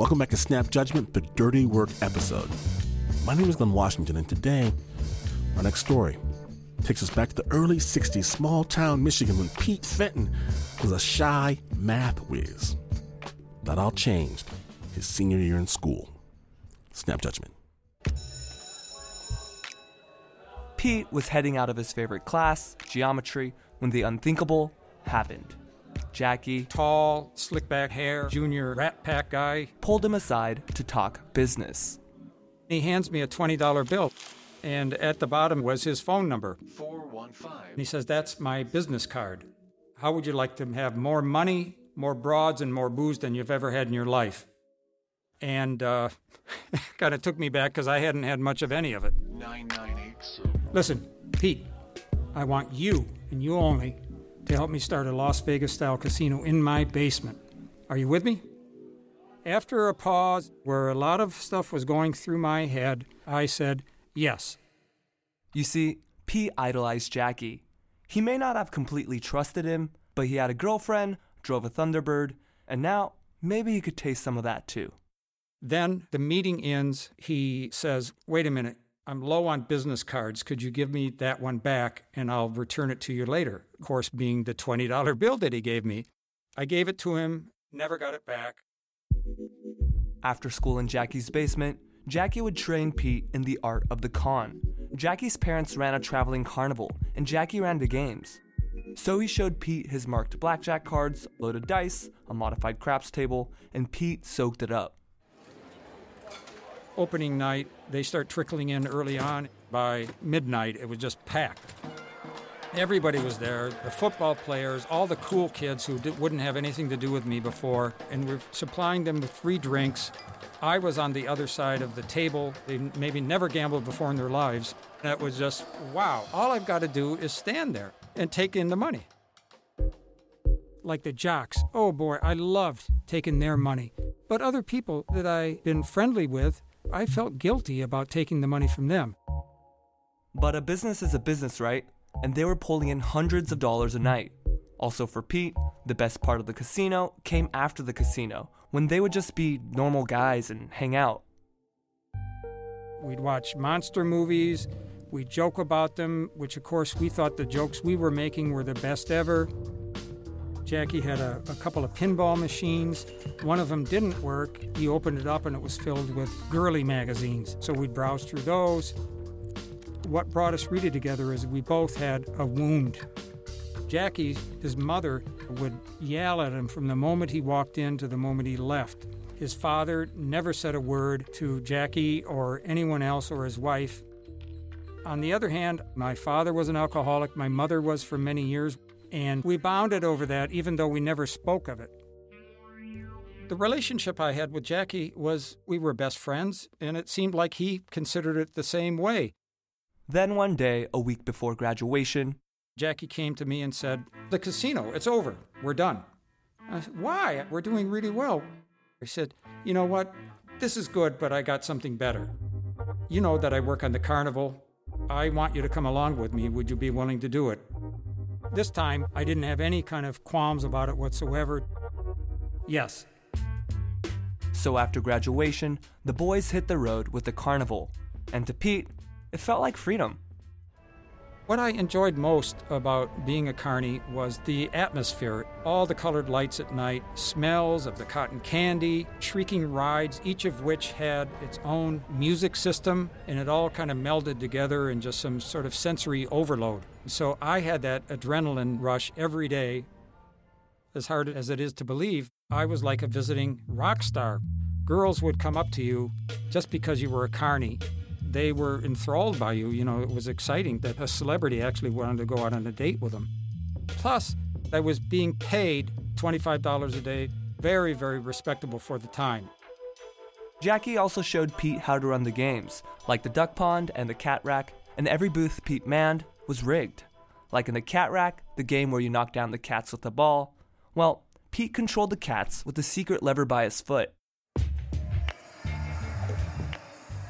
Welcome back to Snap Judgment, the Dirty Work episode. My name is Glynn Washington, and today, our next story takes us back to the early 60s, small town Michigan, when Pete Fenton was a shy math whiz. That all changed his senior year in school. Snap Judgment. Pete was heading out of his favorite class, geometry, when the unthinkable happened. Jackie, tall, slick back hair, junior rat pack guy, pulled him aside to talk business. He hands me a $20 bill, and at the bottom was his phone number 415. he says, That's my business card. How would you like to have more money, more broads, and more booze than you've ever had in your life? And uh, kind of took me back because I hadn't had much of any of it. 9986. Listen, Pete, I want you and you only to help me start a Las Vegas style casino in my basement. Are you with me? After a pause where a lot of stuff was going through my head, I said, Yes. You see, Pete idolized Jackie. He may not have completely trusted him, but he had a girlfriend, drove a Thunderbird, and now maybe he could taste some of that too. Then the meeting ends. He says, Wait a minute, I'm low on business cards. Could you give me that one back and I'll return it to you later? Of course, being the $20 bill that he gave me. I gave it to him, never got it back. After school in Jackie's basement, Jackie would train Pete in the art of the con. Jackie's parents ran a traveling carnival, and Jackie ran the games. So he showed Pete his marked blackjack cards, loaded dice, a modified craps table, and Pete soaked it up. Opening night, they start trickling in early on. By midnight, it was just packed. Everybody was there the football players, all the cool kids who di- wouldn't have anything to do with me before, and we're supplying them with free drinks. I was on the other side of the table. They maybe never gambled before in their lives. It was just, wow, all I've got to do is stand there and take in the money. Like the jocks, oh boy, I loved taking their money. But other people that I'd been friendly with, I felt guilty about taking the money from them. But a business is a business, right? And they were pulling in hundreds of dollars a night. Also, for Pete, the best part of the casino came after the casino, when they would just be normal guys and hang out. We'd watch monster movies, we'd joke about them, which of course we thought the jokes we were making were the best ever. Jackie had a, a couple of pinball machines. One of them didn't work. He opened it up and it was filled with girly magazines. So we'd browse through those. What brought us really together is we both had a wound. Jackie, his mother, would yell at him from the moment he walked in to the moment he left. His father never said a word to Jackie or anyone else or his wife. On the other hand, my father was an alcoholic, my mother was for many years, and we bonded over that even though we never spoke of it. The relationship I had with Jackie was we were best friends, and it seemed like he considered it the same way. Then one day, a week before graduation, Jackie came to me and said, The casino, it's over. We're done. I said, Why? We're doing really well. I said, You know what? This is good, but I got something better. You know that I work on the carnival. I want you to come along with me. Would you be willing to do it? This time, I didn't have any kind of qualms about it whatsoever. Yes. So after graduation, the boys hit the road with the carnival. And to Pete, it felt like freedom. What I enjoyed most about being a carny was the atmosphere, all the colored lights at night, smells of the cotton candy, shrieking rides, each of which had its own music system, and it all kind of melded together in just some sort of sensory overload. So I had that adrenaline rush every day. As hard as it is to believe, I was like a visiting rock star. Girls would come up to you just because you were a carny they were enthralled by you. You know, it was exciting that a celebrity actually wanted to go out on a date with them. Plus, I was being paid $25 a day, very, very respectable for the time. Jackie also showed Pete how to run the games, like the duck pond and the cat rack, and every booth Pete manned was rigged. Like in the cat rack, the game where you knock down the cats with the ball, well, Pete controlled the cats with a secret lever by his foot.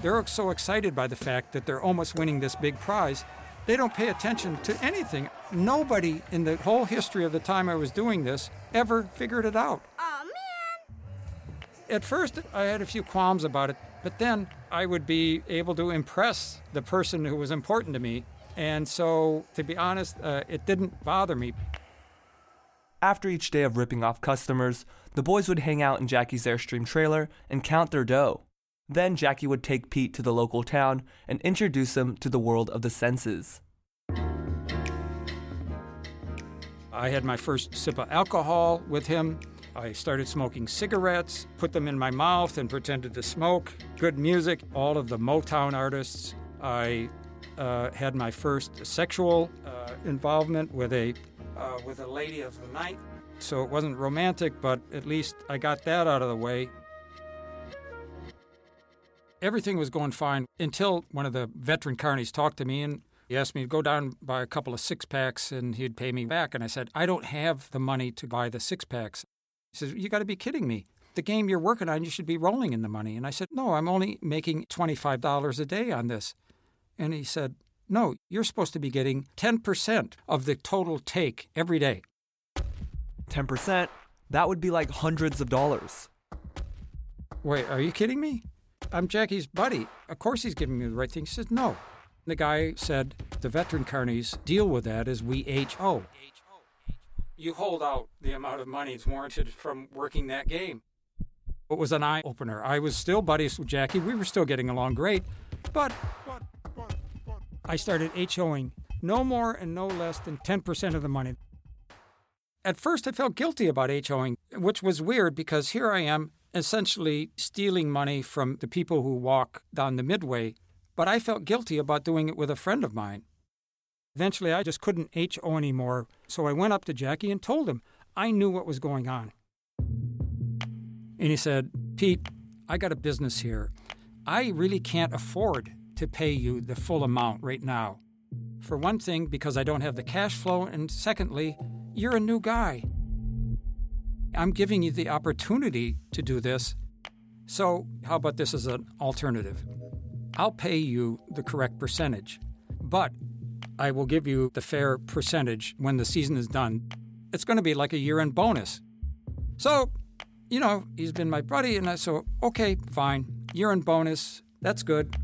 They're so excited by the fact that they're almost winning this big prize, they don't pay attention to anything. Nobody in the whole history of the time I was doing this ever figured it out. Aw, man. At first, I had a few qualms about it, but then I would be able to impress the person who was important to me. And so, to be honest, uh, it didn't bother me. After each day of ripping off customers, the boys would hang out in Jackie's Airstream trailer and count their dough. Then Jackie would take Pete to the local town and introduce him to the world of the senses. I had my first sip of alcohol with him. I started smoking cigarettes, put them in my mouth, and pretended to smoke. Good music, all of the Motown artists. I uh, had my first sexual uh, involvement with a uh, with a lady of the night. So it wasn't romantic, but at least I got that out of the way. Everything was going fine until one of the veteran carnies talked to me and he asked me to go down and buy a couple of six packs and he'd pay me back. And I said, I don't have the money to buy the six packs. He says, You got to be kidding me. The game you're working on, you should be rolling in the money. And I said, No, I'm only making $25 a day on this. And he said, No, you're supposed to be getting 10% of the total take every day. 10%? That would be like hundreds of dollars. Wait, are you kidding me? I'm Jackie's buddy. Of course he's giving me the right thing. He says, No. The guy said, The veteran carnies deal with that as we HO. You hold out the amount of money it's warranted from working that game. It was an eye opener. I was still buddies with Jackie. We were still getting along great. But I started HOing no more and no less than 10% of the money. At first, I felt guilty about HOing, which was weird because here I am essentially stealing money from the people who walk down the midway, but I felt guilty about doing it with a friend of mine. Eventually, I just couldn't HO anymore, so I went up to Jackie and told him I knew what was going on. And he said, Pete, I got a business here. I really can't afford to pay you the full amount right now. For one thing, because I don't have the cash flow, and secondly, you're a new guy. I'm giving you the opportunity to do this. So, how about this as an alternative? I'll pay you the correct percentage, but I will give you the fair percentage when the season is done. It's going to be like a year end bonus. So, you know, he's been my buddy, and I so, okay, fine. Year end bonus, that's good.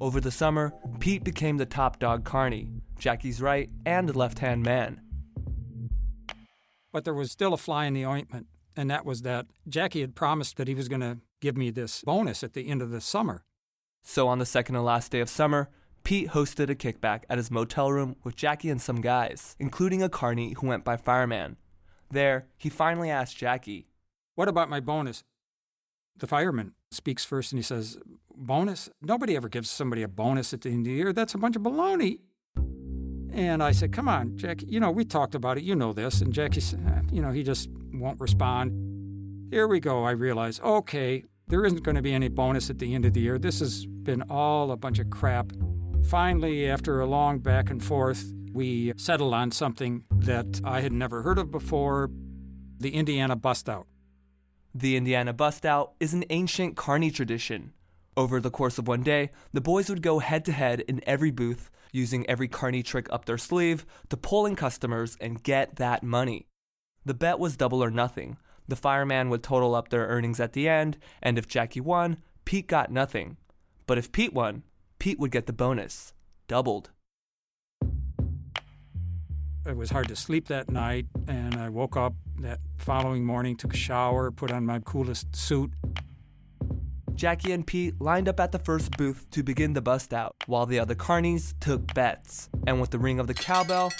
Over the summer, Pete became the top dog carny, Jackie's right and left hand man. But there was still a fly in the ointment, and that was that Jackie had promised that he was going to give me this bonus at the end of the summer. So on the second and last day of summer, Pete hosted a kickback at his motel room with Jackie and some guys, including a carny who went by Fireman. There, he finally asked Jackie, What about my bonus? The fireman speaks first and he says, Bonus? Nobody ever gives somebody a bonus at the end of the year. That's a bunch of baloney. And I said, Come on, Jackie. You know, we talked about it. You know this. And Jackie said, "Eh, You know, he just won't respond. Here we go. I realize, okay, there isn't going to be any bonus at the end of the year. This has been all a bunch of crap. Finally, after a long back and forth, we settled on something that I had never heard of before the Indiana Bust Out. The Indiana Bust Out is an ancient carny tradition. Over the course of one day, the boys would go head to head in every booth, using every carny trick up their sleeve to pull in customers and get that money. The bet was double or nothing. The fireman would total up their earnings at the end, and if Jackie won, Pete got nothing. But if Pete won, Pete would get the bonus, doubled. It was hard to sleep that night, and I woke up that following morning, took a shower, put on my coolest suit. Jackie and Pete lined up at the first booth to begin the bust out, while the other carnies took bets. And with the ring of the cowbell,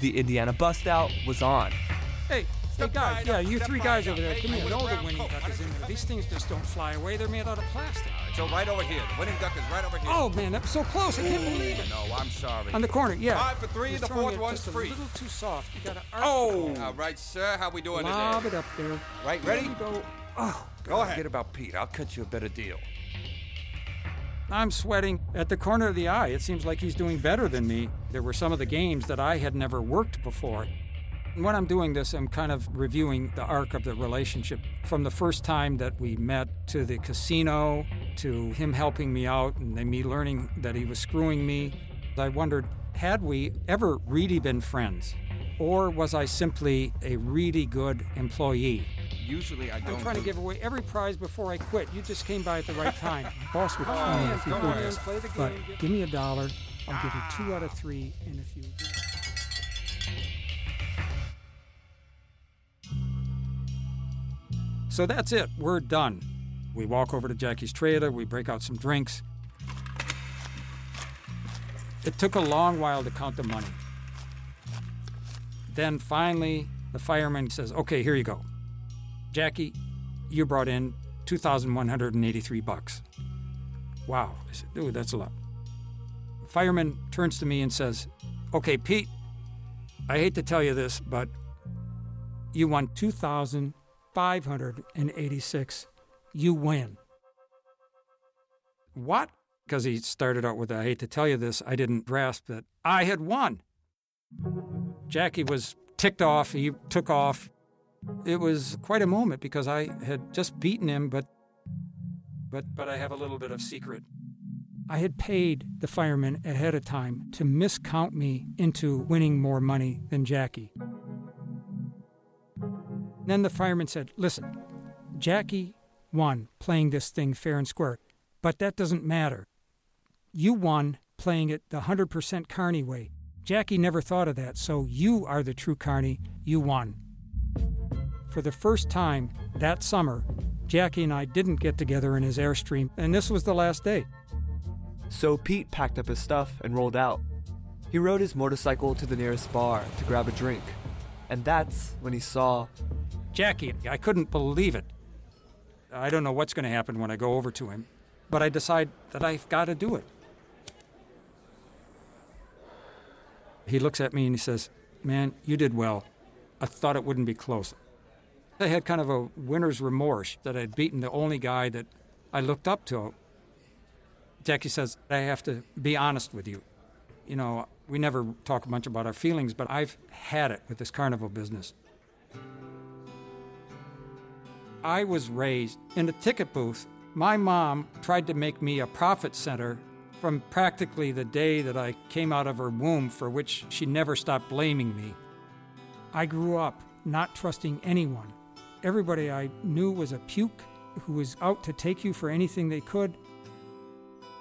the Indiana bust out was on. Hey, hey guys, yeah, you three guys over there, come here. Know the winning duck is in there. These things just don't fly away. They're made out of plastic. So right over here. The winning duck is right over here. Oh man, that was so close. I can't believe it. No, I'm sorry. On the corner, yeah. Five for three, You're the fourth one's just free. A little too soft. You gotta. Oh! All right, sir. How we doing Lob today? it up there. Right, There ready? go. Oh, Go ahead. Forget about Pete. I'll cut you a better deal. I'm sweating at the corner of the eye. It seems like he's doing better than me. There were some of the games that I had never worked before. And when I'm doing this, I'm kind of reviewing the arc of the relationship from the first time that we met to the casino to him helping me out and then me learning that he was screwing me. I wondered, had we ever really been friends? Or was I simply a really good employee? Usually I don't. I'm trying to give away every prize before I quit. You just came by at the right time. Boss would kill me if you come do this. But get- give me a dollar. I'll give you ah. two out of three. And if you. So that's it. We're done. We walk over to Jackie's trailer. We break out some drinks. It took a long while to count the money. Then finally, the fireman says, Okay, here you go. Jackie, you brought in 2,183 bucks. Wow. I said, Ooh, that's a lot. Fireman turns to me and says, Okay, Pete, I hate to tell you this, but you won 2,586. You win. What? Because he started out with, I hate to tell you this, I didn't grasp that I had won. Jackie was ticked off. He took off. It was quite a moment because I had just beaten him, but but but I have a little bit of secret. I had paid the fireman ahead of time to miscount me into winning more money than Jackie. Then the fireman said, "Listen, Jackie won playing this thing fair and square, but that doesn't matter. You won playing it the 100% Carny way. Jackie never thought of that, so you are the true Carny. You won. For the first time that summer, Jackie and I didn't get together in his Airstream, and this was the last day. So Pete packed up his stuff and rolled out. He rode his motorcycle to the nearest bar to grab a drink. And that's when he saw Jackie, I couldn't believe it. I don't know what's going to happen when I go over to him, but I decide that I've got to do it. He looks at me and he says, Man, you did well. I thought it wouldn't be close. I had kind of a winner's remorse that I'd beaten the only guy that I looked up to. Jackie says, I have to be honest with you. You know, we never talk much about our feelings, but I've had it with this carnival business. I was raised in a ticket booth. My mom tried to make me a profit center from practically the day that I came out of her womb, for which she never stopped blaming me. I grew up not trusting anyone. Everybody I knew was a puke who was out to take you for anything they could.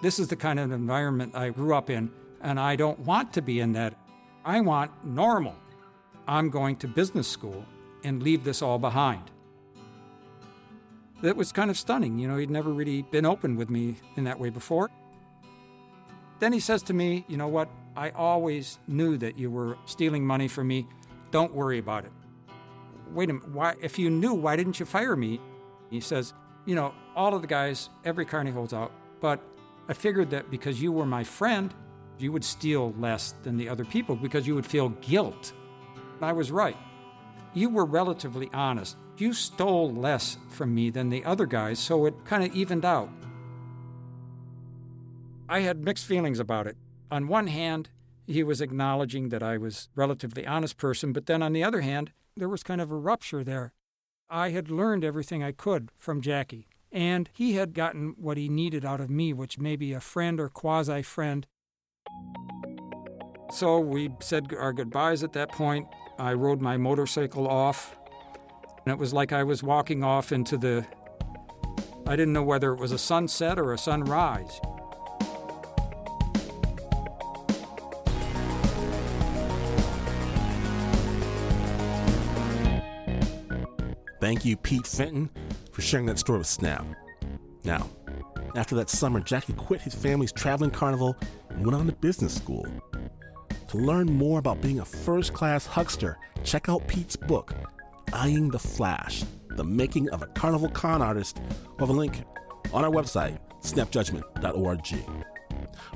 This is the kind of environment I grew up in, and I don't want to be in that. I want normal. I'm going to business school and leave this all behind. That was kind of stunning. You know, he'd never really been open with me in that way before. Then he says to me, You know what? I always knew that you were stealing money from me. Don't worry about it. Wait a minute. Why, if you knew, why didn't you fire me? He says, You know, all of the guys, every carny holds out, but I figured that because you were my friend, you would steal less than the other people because you would feel guilt. And I was right. You were relatively honest. You stole less from me than the other guys, so it kind of evened out. I had mixed feelings about it. On one hand, he was acknowledging that I was a relatively honest person, but then on the other hand, there was kind of a rupture there. I had learned everything I could from Jackie, and he had gotten what he needed out of me, which may be a friend or quasi friend. So we said our goodbyes at that point. I rode my motorcycle off, and it was like I was walking off into the. I didn't know whether it was a sunset or a sunrise. Thank you, Pete Fenton, for sharing that story with Snap. Now, after that summer, Jackie quit his family's traveling carnival and went on to business school. To learn more about being a first class huckster, check out Pete's book, Eyeing the Flash The Making of a Carnival Con Artist. We'll have a link on our website, snapjudgment.org.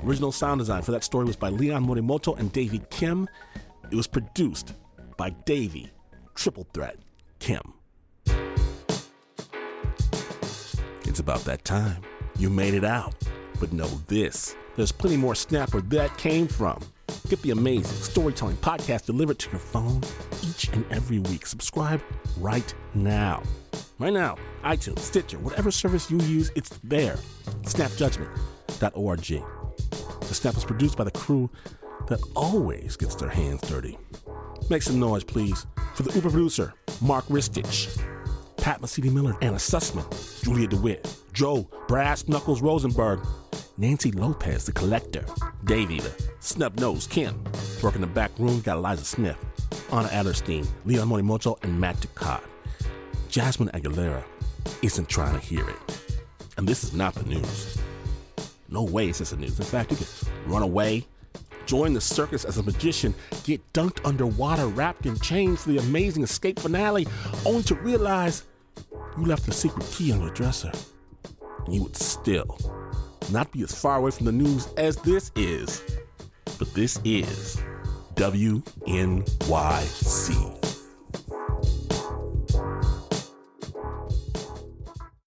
Original sound design for that story was by Leon Morimoto and Davey Kim. It was produced by Davey, Triple Threat, Kim. It's about that time. You made it out. But know this there's plenty more Snap where that came from. Get the amazing storytelling podcast delivered to your phone each and every week. Subscribe right now. Right now, iTunes, Stitcher, whatever service you use, it's there. Snapjudgment.org. The Snap is produced by the crew that always gets their hands dirty. Make some noise, please, for the Uber producer, Mark Ristich. Pat Mesiti-Miller, Anna Sussman, Julia DeWitt, Joe Brass Knuckles Rosenberg, Nancy Lopez, the collector, Davey, the snub nosed Kim. Working in the back room, got Eliza Smith, Anna Adlerstein, Leon Morimoto, and Matt Ducott. Jasmine Aguilera isn't trying to hear it. And this is not the news. No way is this the news. In fact, you can run away, join the circus as a magician, get dunked underwater, wrapped in chains for the amazing escape finale, only to realize you left the secret key on your dresser. And you would still not be as far away from the news as this is. But this is WNYC.